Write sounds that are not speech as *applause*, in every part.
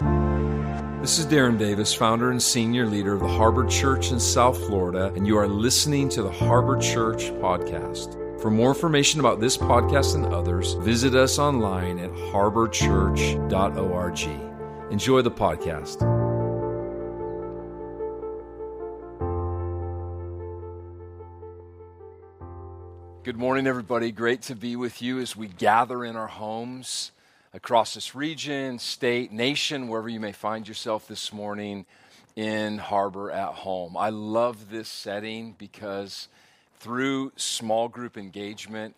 This is Darren Davis, founder and senior leader of the Harbor Church in South Florida, and you are listening to the Harbor Church Podcast. For more information about this podcast and others, visit us online at harborchurch.org. Enjoy the podcast. Good morning, everybody. Great to be with you as we gather in our homes across this region, state, nation, wherever you may find yourself this morning in Harbor at Home. I love this setting because through small group engagement,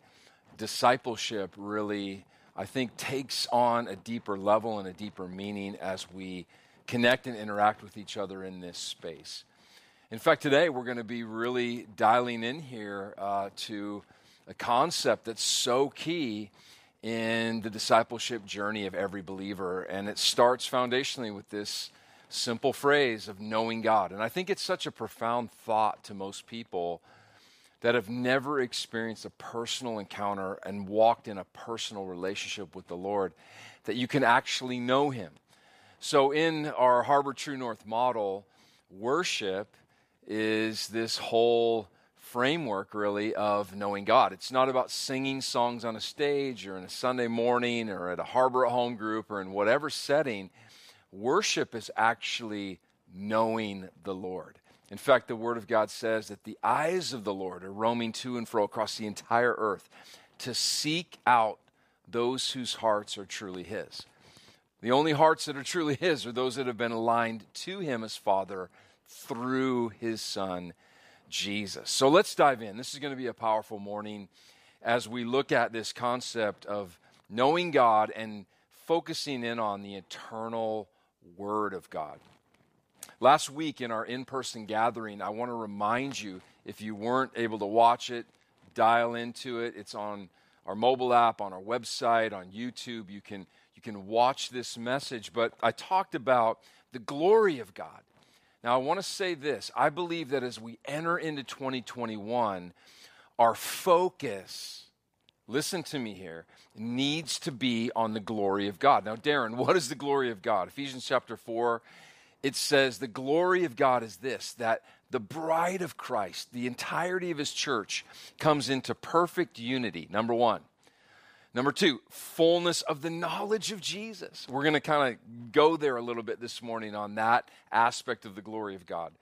discipleship really, I think, takes on a deeper level and a deeper meaning as we connect and interact with each other in this space. In fact, today we're going to be really dialing in here uh, to a concept that's so key in the discipleship journey of every believer. And it starts foundationally with this simple phrase of knowing God. And I think it's such a profound thought to most people that have never experienced a personal encounter and walked in a personal relationship with the Lord that you can actually know Him. So, in our Harbor True North model, worship is this whole framework, really, of knowing God. It's not about singing songs on a stage or in a Sunday morning or at a harbor at home group or in whatever setting. Worship is actually knowing the Lord. In fact, the Word of God says that the eyes of the Lord are roaming to and fro across the entire earth to seek out those whose hearts are truly His. The only hearts that are truly His are those that have been aligned to Him as Father through His Son, Jesus. So let's dive in. This is going to be a powerful morning as we look at this concept of knowing God and focusing in on the eternal Word of God. Last week in our in person gathering, I want to remind you if you weren't able to watch it, dial into it. It's on our mobile app, on our website, on YouTube. You can, you can watch this message. But I talked about the glory of God now, I want to say this. I believe that as we enter into 2021, our focus, listen to me here, needs to be on the glory of God. Now, Darren, *laughs* what is the glory of God? Ephesians chapter 4, it says, The glory of God is this, that the bride of Christ, the entirety of his church, comes into perfect unity, number one. Number two, fullness of the knowledge of Jesus. We're going to kind of go there a little bit this morning on that aspect of the glory of God.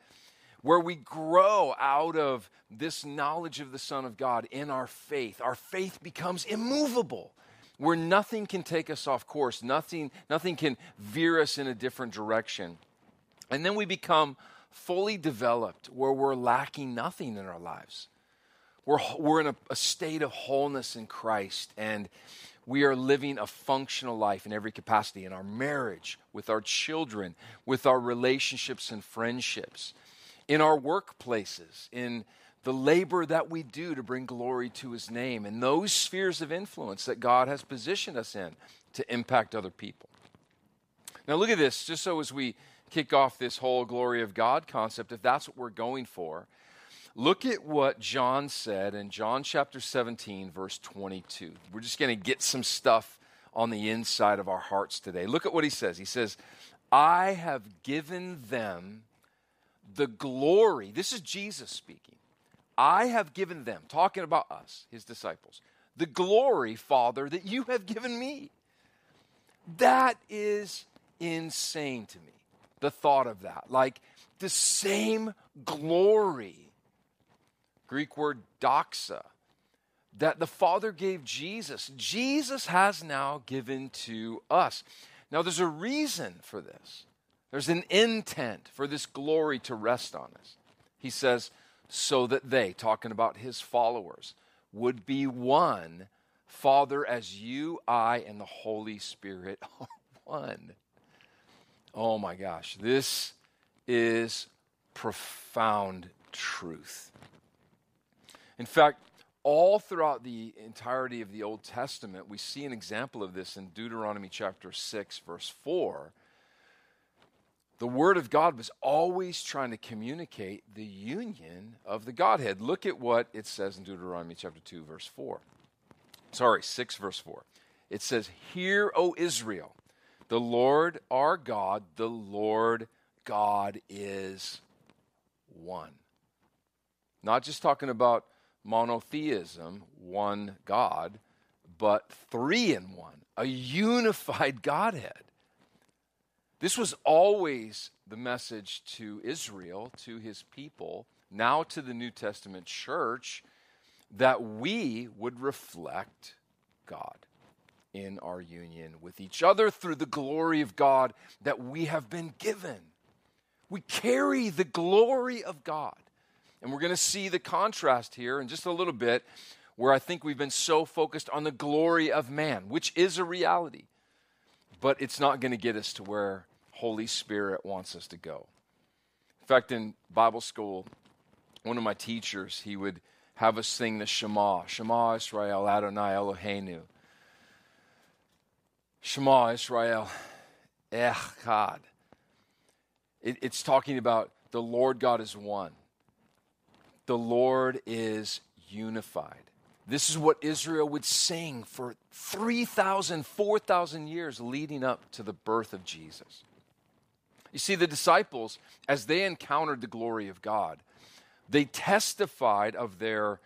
Where we grow out of this knowledge of the Son of God in our faith, our faith becomes immovable, where nothing can take us off course, nothing, nothing can veer us in a different direction. And then we become fully developed, where we're lacking nothing in our lives we're, we're in a, a state of wholeness in Christ, and we are living a functional life in every capacity in our marriage, with our children, with our relationships and friendships, in our workplaces, in the labor that we do to bring glory to his name, and those spheres of influence that God has positioned us in to impact other people. Now, look at this, just so as we kick off this whole glory of God concept, if that's what we're going for, Look at what John said in John chapter 17, verse 22. We're just going to get some stuff on the inside of our hearts today. Look at what he says. He says, I have given them the glory. This is Jesus speaking. I have given them, talking about us, his disciples, the glory, Father, that you have given me. That is insane to me, the thought of that. Like the same glory Greek word doxa, that the Father gave Jesus, Jesus has now given to us. Now, there's a reason for this. There's an intent for this glory to rest on us. He says, so that they, talking about his followers, would be one, Father, as you, I, and the Holy Spirit *laughs* are one. Oh my gosh, this is profound truth. In fact, all throughout the entirety of the Old Testament, we see an example of this in Deuteronomy chapter 6, verse 4. The Word of God was always trying to communicate the union of the Godhead. Look at what it says in Deuteronomy chapter 2, verse 4. Sorry, 6, verse 4. It says, Hear, O Israel, The Lord our God, the Lord God is one. Not just talking about monotheism, one God, but three in one, a unified *laughs* Godhead. This was always the message to Israel, to his people, now to the New Testament church, that we would reflect God in our union with each other through the glory of God that we have been given. We carry the glory of God. And we're going to see the contrast here in just a little bit where I think we've been so focused on the glory of man, which is a reality, but it's not going to get us to where Holy Spirit wants us to go. In fact, in Bible school, one of my teachers, he would have us sing the Shema, Shema Israel Adonai Eloheinu. Shema Israel Echad. It, it's talking about the Lord God is one. The Lord is unified. This is what Israel would sing for 3,000, 4,000 years leading up to the birth of Jesus. You see, the disciples, as they encountered the glory of God, they testified of their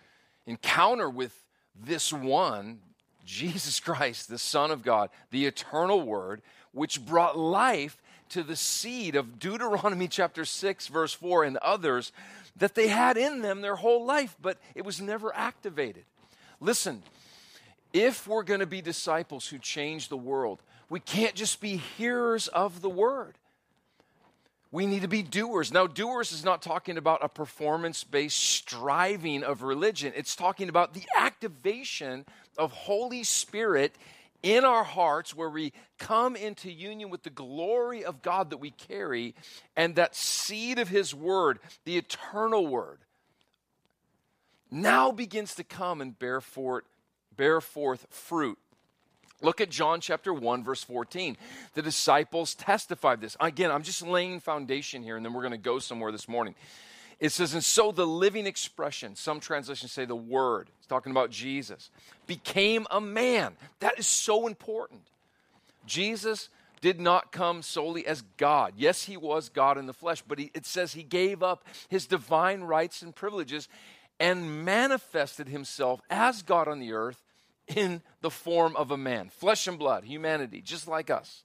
encounter with this one, Jesus Christ, the Son of God, the eternal Word, which brought life to the seed of Deuteronomy chapter 6, verse 4, and others that they had in them their whole life, but it was never activated. Listen, if we're going to be disciples who change the world, we can't just be hearers of the word we need to be doers. Now, doers is not talking about a performance based striving of religion, it's talking about the activation of Holy Spirit in our hearts where we come into union with the glory of God that we carry and that seed of His Word, the eternal Word, now begins to come and bear forth, bear forth fruit Look at John chapter 1, verse 14. The disciples testified this. Again, I'm just laying foundation here, and then we're going to go somewhere this morning. It says, and so the living expression, some translations say the word, it's talking about Jesus, became a man. That is so important. Jesus did not come solely as God. Yes, he was God in the flesh, but he, it says he gave up his divine rights and privileges and manifested himself as God on the earth in the form of a man, flesh and blood, humanity, just like us,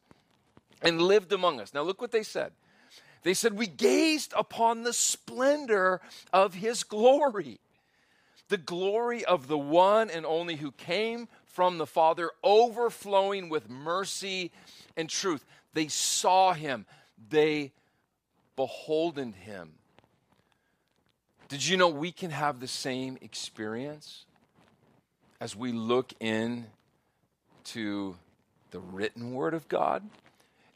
and lived among us. Now, look what they said. They said, We gazed upon the splendor of his glory, the glory of the one and only who came from the Father, overflowing with mercy and truth. They saw him, they beholden him. Did you know we can have the same experience? as we look in to the written word of God,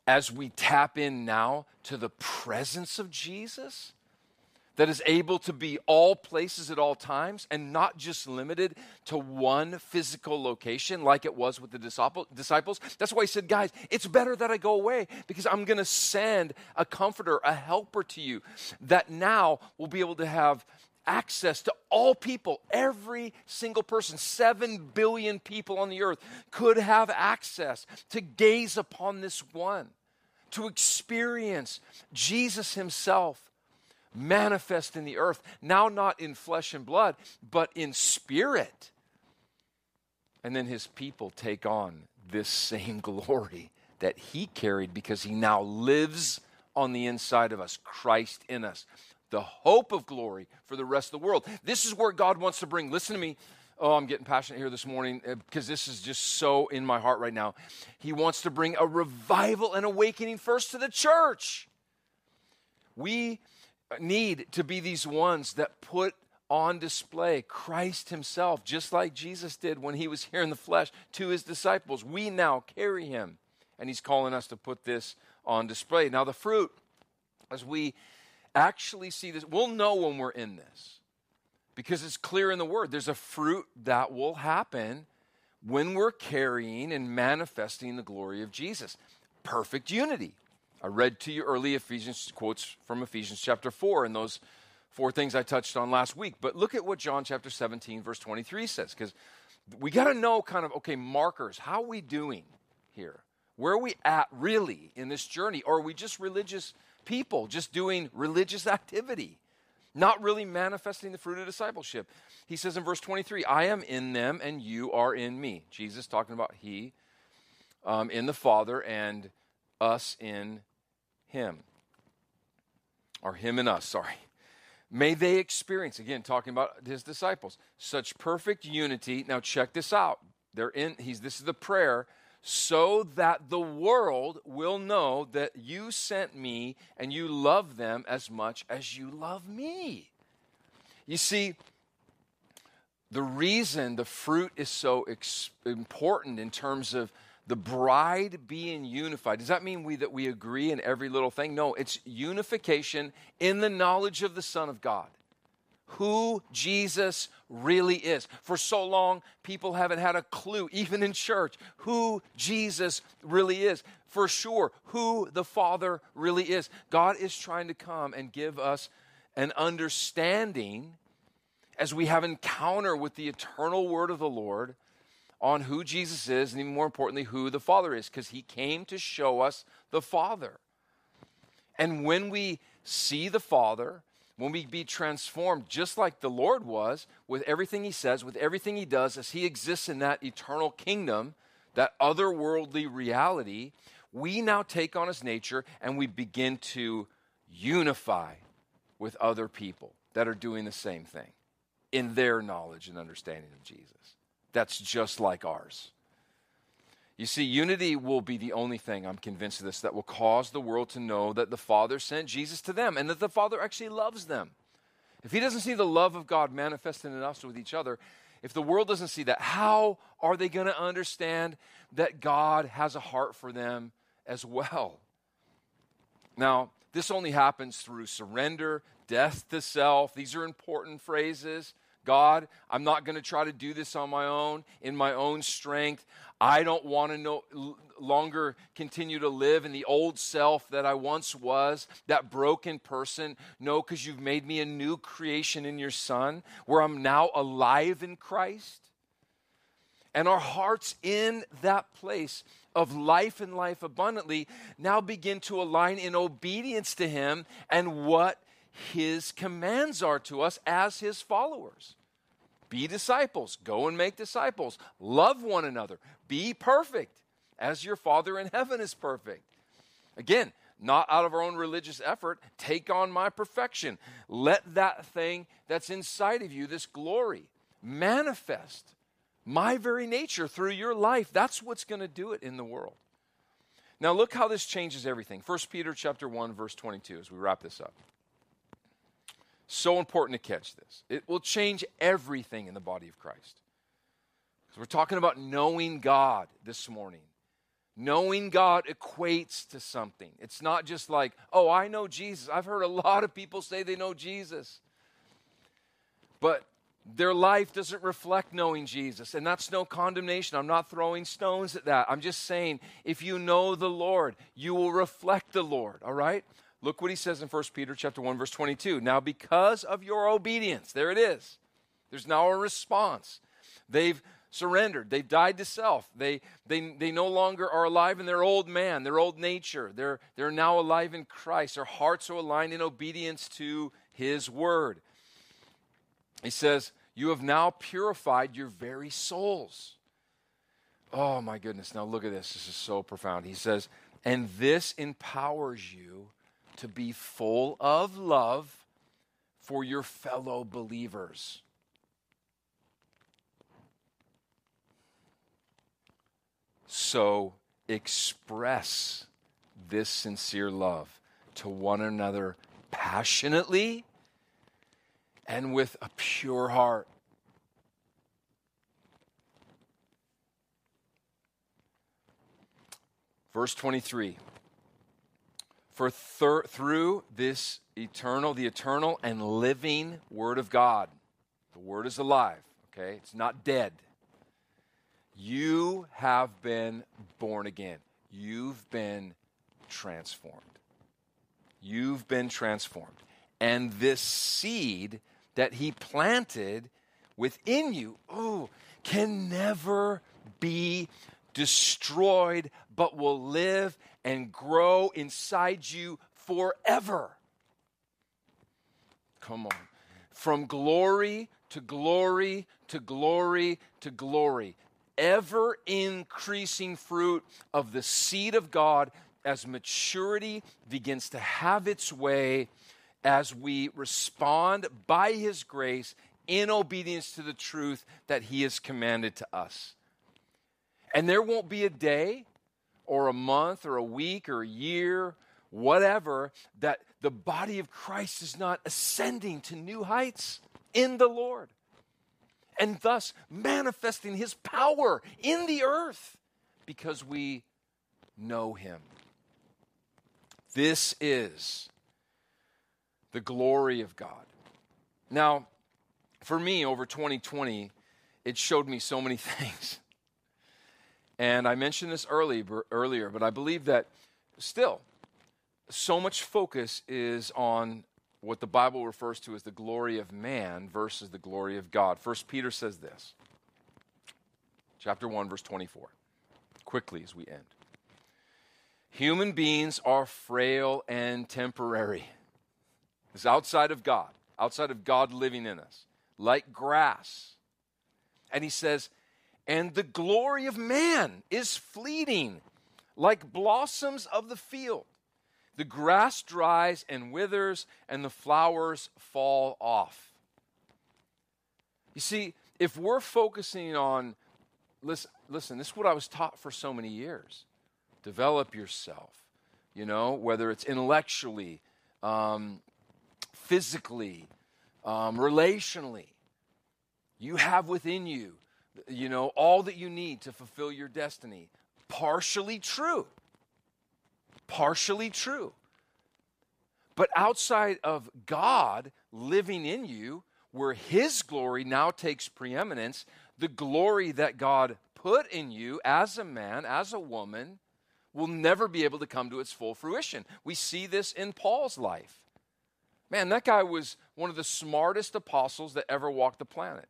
as we tap in now to the presence of Jesus that is able to be all places at all times and not just limited to one physical location like it was with the disciples. That's why he said, Guys, it's better that I go away because I'm going to send a comforter, a helper to you that now will be able to have access to all people, every single person, seven billion people on the earth could have access to gaze upon this one, to experience Jesus Himself manifest in the earth, now not in flesh and blood, but in spirit. And then His people take on this same *laughs* glory that He carried because He now lives on the inside of us, Christ in us the hope of glory for the rest of the world. This is where God wants to bring, listen to me. Oh, I'm getting passionate here this morning because uh, this is just so in my heart right now. He wants to bring a revival and awakening first to the church. We need to be these ones that put on display Christ Himself, just like Jesus did when He was here in the flesh to His disciples. We now carry Him, and He's calling us to put this on display. Now, the fruit, as we actually see this. We'll know when we're in this because it's clear in the word. There's a fruit that will happen when we're carrying and manifesting the glory of Jesus. Perfect unity. I read to you early Ephesians quotes from Ephesians chapter 4 and those four things I touched on last week. But look at what John chapter 17 verse 23 says cuz we got to know kind of okay markers. How are we doing here? Where are we at really in this journey? Or are we just religious people, just doing religious *laughs* activity, not really manifesting the fruit of discipleship? He says in verse 23, I am in them and you are in me. Jesus talking about He um, in the Father and us in Him. Or Him and us, sorry. May they experience, again, talking about his disciples, such perfect unity. Now, check this out. They're in, he's, this is the prayer, so that the world will know that you sent me and you love them as much as you love me. You see, the reason the fruit is so ex- important in terms of the bride being unified. Does that mean we that we agree in every little thing? No, it's unification in the knowledge of the Son of God. Who Jesus really is. For so long, people haven't had a clue, *laughs* even in church, who Jesus really is. For sure, who the Father really is. God is trying to come and give us an understanding as we have encounter with the eternal word of the Lord on who Jesus is and even more importantly, who the Father is, because he came to show us the Father. And when we see the Father, when we be transformed just like the Lord was, with everything he says, with everything he does, as he exists in that eternal kingdom, that otherworldly reality, we now take on his nature and we begin to unify with other people that are doing the same thing in their knowledge and understanding of Jesus that's just like ours. You see, unity will be the only thing, I'm convinced of this, that will cause the world to know that the Father sent Jesus to them and that the Father actually loves them. If He doesn't see the love of God manifested in us with each other, if the world doesn't see that, how are they going to understand that God has a heart for them as well? Now, this only happens through surrender, death to self. These are important phrases. God, I'm not going to try to do this on my own, in my own strength. I don't want to no longer continue to live in the old self that I once was, that broken person. No, because you've made me a new creation in your Son, where I'm now alive in Christ. And our hearts in that place of life and life abundantly now begin to align in obedience to Him and what his commands are to us as his followers. Be disciples, go and make disciples, love one another, be perfect as your Father in heaven is perfect. Again, not out of our own religious effort, take on my perfection. Let that thing that's inside of you, this glory, manifest my very nature through your life. That's what's going to do it in the world. Now look how this changes everything. 1 Peter chapter 1 verse 22 as we wrap this up. So important to catch this. It will change everything in the body of Christ. Because we're talking about knowing God this morning. Knowing God equates to something. It's not just like, oh, I know Jesus. I've heard a lot of people say they know Jesus. But their life doesn't reflect knowing Jesus. And that's no condemnation. I'm not throwing stones at that. I'm just saying, if you know the Lord, you will reflect the Lord, all right? Look what he says in 1 Peter chapter 1 verse 22. Now because of your obedience, there it is. There's now a response. They've surrendered. They've died to self. They, they, they no longer are alive in their old man, their old nature. They're, they're now alive in Christ. Their hearts are aligned in obedience to his word. He says, You have now purified your very souls. Oh my goodness. Now look at this. This is so profound. He says, And this empowers you to be full of love for your fellow believers. So express this sincere love to one another passionately and with a pure heart. Verse 23 for thir- through this eternal, the eternal and living Word of God, the Word is alive, okay? It's not dead. You have been born again. You've been transformed. You've been transformed. And this seed that He planted within you, oh, can never be destroyed, but will live and grow inside you forever. Come on. From glory to glory to glory to glory. Ever increasing fruit of the seed of God as maturity begins to have its way as we respond by His grace in obedience to the truth that He has commanded to us. And there won't be a day or a month or a week or a year, whatever, that the body of Christ is not ascending to new heights in the Lord and thus manifesting His power in the earth because we know Him. This is the glory of God. Now, for me, over 2020, it showed me so many *laughs* things. And I mentioned this early, earlier, but I believe that still, so much focus is on what the Bible refers to as the glory of man versus the glory of God. First Peter says this, chapter 1, verse 24, quickly as we end. Human beings are frail and temporary. It's outside of God, outside of God living in us, like grass. And he says, and the glory of man is fleeting, like blossoms of the field. The grass dries and withers, and the flowers fall off. You see, if we're focusing on, listen, listen, this is what I was taught for so many years develop yourself, you know, whether it's intellectually, um, physically, um, relationally. You have within you, you know, all that you need to fulfill your destiny. Partially true. Partially true. But outside of God living in you, where His glory now takes preeminence, the glory that God put in you as a man, as a woman, will never be able to come to its full fruition. We see this in Paul's life. Man, that guy was one of the smartest apostles that ever walked the planet.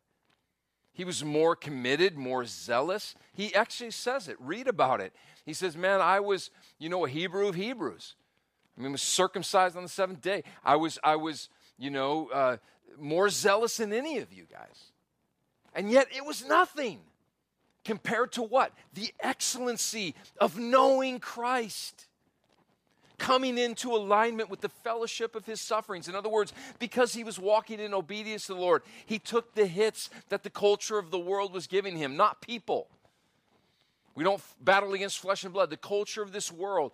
He was more committed, more zealous. He actually says it. Read about it. He says, Man, I was, you know, a Hebrew of Hebrews. I mean, I was circumcised on the seventh day. I was, I was, you know, uh, more zealous than any of you guys. And yet it was nothing compared to what? The excellency of knowing Christ. Coming into alignment with the fellowship of his sufferings. In other words, because he was walking in obedience to the Lord, he took the hits that the culture of the world was giving him, not people. We don't battle against flesh and blood, the culture of this world.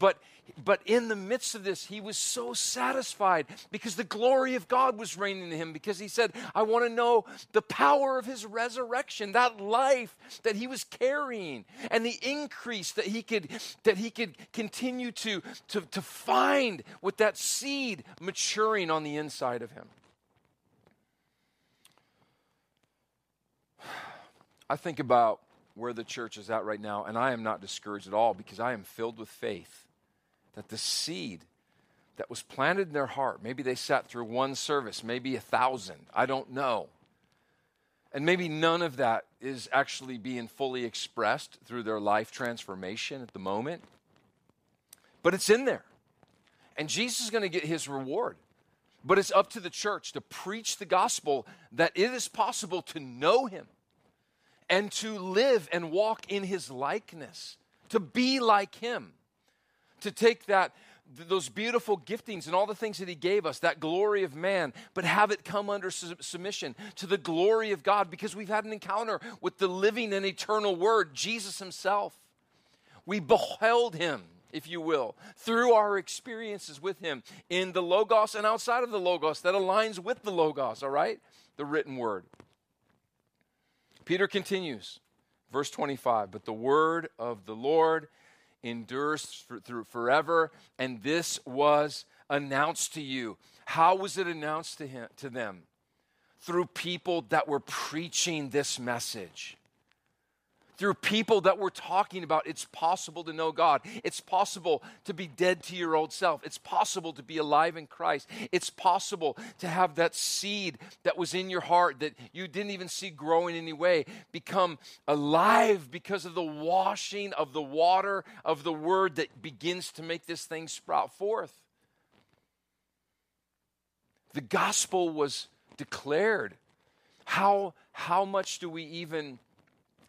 But, but in the midst of this, he was so satisfied because the glory of God was reigning in him. Because he said, I want to know the power of his resurrection, that life that he was carrying, and the increase that he could, that he could continue to, to, to find with that seed maturing on the inside of him. *sighs* I think about where the church is at right now, and I am not discouraged at all because I am filled with faith that the seed that was planted in their heart, maybe they sat through one service, maybe a thousand, I don't know. And maybe none of that is actually being fully expressed through their life transformation at the moment. But it's in there. And Jesus is going to get his reward. But it's up to the church to preach the gospel that it is possible to know him and to live and walk in his likeness, to be like him, to take that those beautiful giftings and all the things that he gave us, that glory of man, but have it come under su- submission to the glory of God because we've had an encounter with the living and eternal word, Jesus himself. We beheld him, if you will, through our experiences with him in the Logos and outside of the Logos that aligns with the Logos, all right? The written word. Peter continues, verse 25, but the word of the Lord endures for, through forever, and this was announced to you. How was it announced to him to them? Through people that were preaching this message. Through people that we're talking about, it's possible to know God. It's possible to be dead to your old self. It's possible to be alive in Christ. It's possible to have that seed that was in your heart that you didn't even see growing anyway become alive because of the washing of the water of the word that begins to make this thing sprout forth. The gospel was declared. How, how much do we even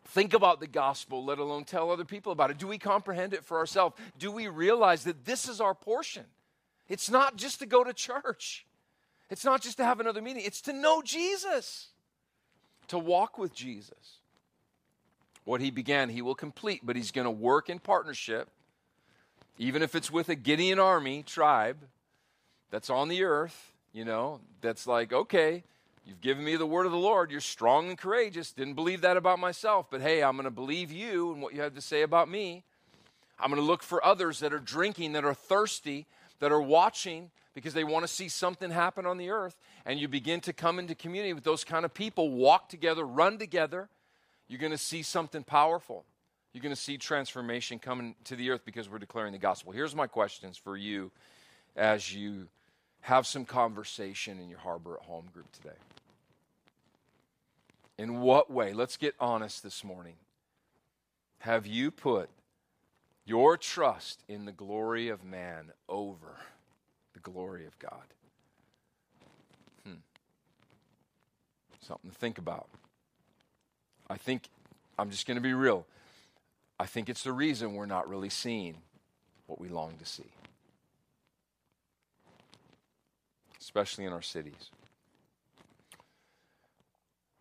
think about the gospel, let alone tell other people about it? Do we comprehend it for ourselves? Do we realize that this is our portion? It's not just to go to church, it's not just to have another meeting, it's to know Jesus, to walk with Jesus. What he began, he will complete, but he's going to work in partnership, even if it's with a Gideon army tribe that's on the earth, you know, that's like, okay, You've given me the word of the Lord. You're strong and courageous. Didn't believe that about myself, but hey, I'm going to believe you and what you have to say about me. I'm going to look for others that are drinking, that are thirsty, that are watching because they want to see something happen on the earth. And you begin to come into community with those kind of people, walk together, run together. You're going to see something powerful. You're going to see transformation coming to the earth because we're declaring the gospel. Here's my questions for you as you have some conversation in your harbor at home group today. In what way, let's get honest this morning, have you put your trust in the glory of man over the glory of God? Hmm. Something to think about. I think, I'm just going to be real. I think it's the reason we're not really seeing what we long to see, especially in our cities.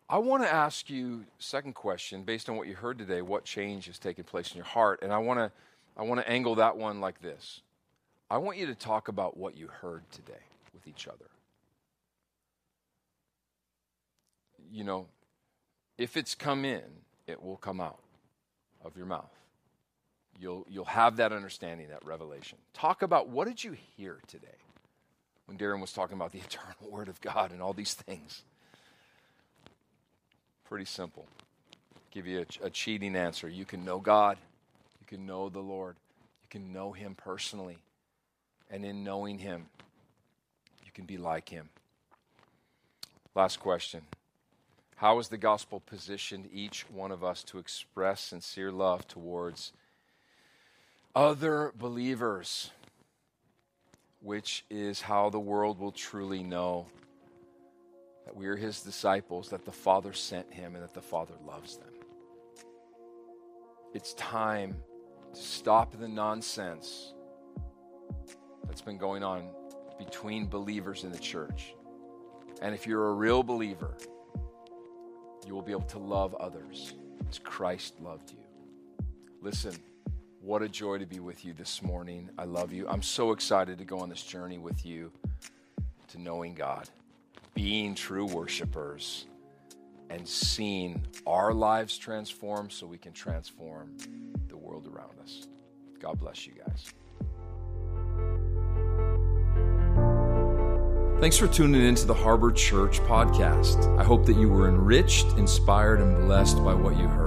I want to ask you second question based on what you heard today. What change has taken place in your heart? And I want to I want to angle that one like this. I want you to talk about what you heard today with each other. You know, if it's come in, it will come out of your mouth. You'll you'll have that understanding, that revelation. Talk about what did you hear today when Darren was talking about the *laughs* eternal word of God and all these things. Pretty simple. Give you a, a cheating answer. You can know God, you can know the Lord, you can know Him personally. And in knowing Him, you can be like Him. Last question How has the gospel positioned each one of us to express sincere love towards other believers? Which is how the world will truly know that we are his disciples, that the Father sent him, and that the Father loves them. It's time to stop the nonsense that's been going on between believers in the church. And if you're a real believer, you will be able to love others as Christ loved you. Listen, what a joy to be with you this morning. I love you. I'm so excited to go on this journey with you to knowing God being true worshipers and seeing our lives transform so we can transform the world around us. God bless you guys. Thanks for tuning in to the Harbor Church podcast. I hope that you were enriched, inspired, and blessed by what you heard.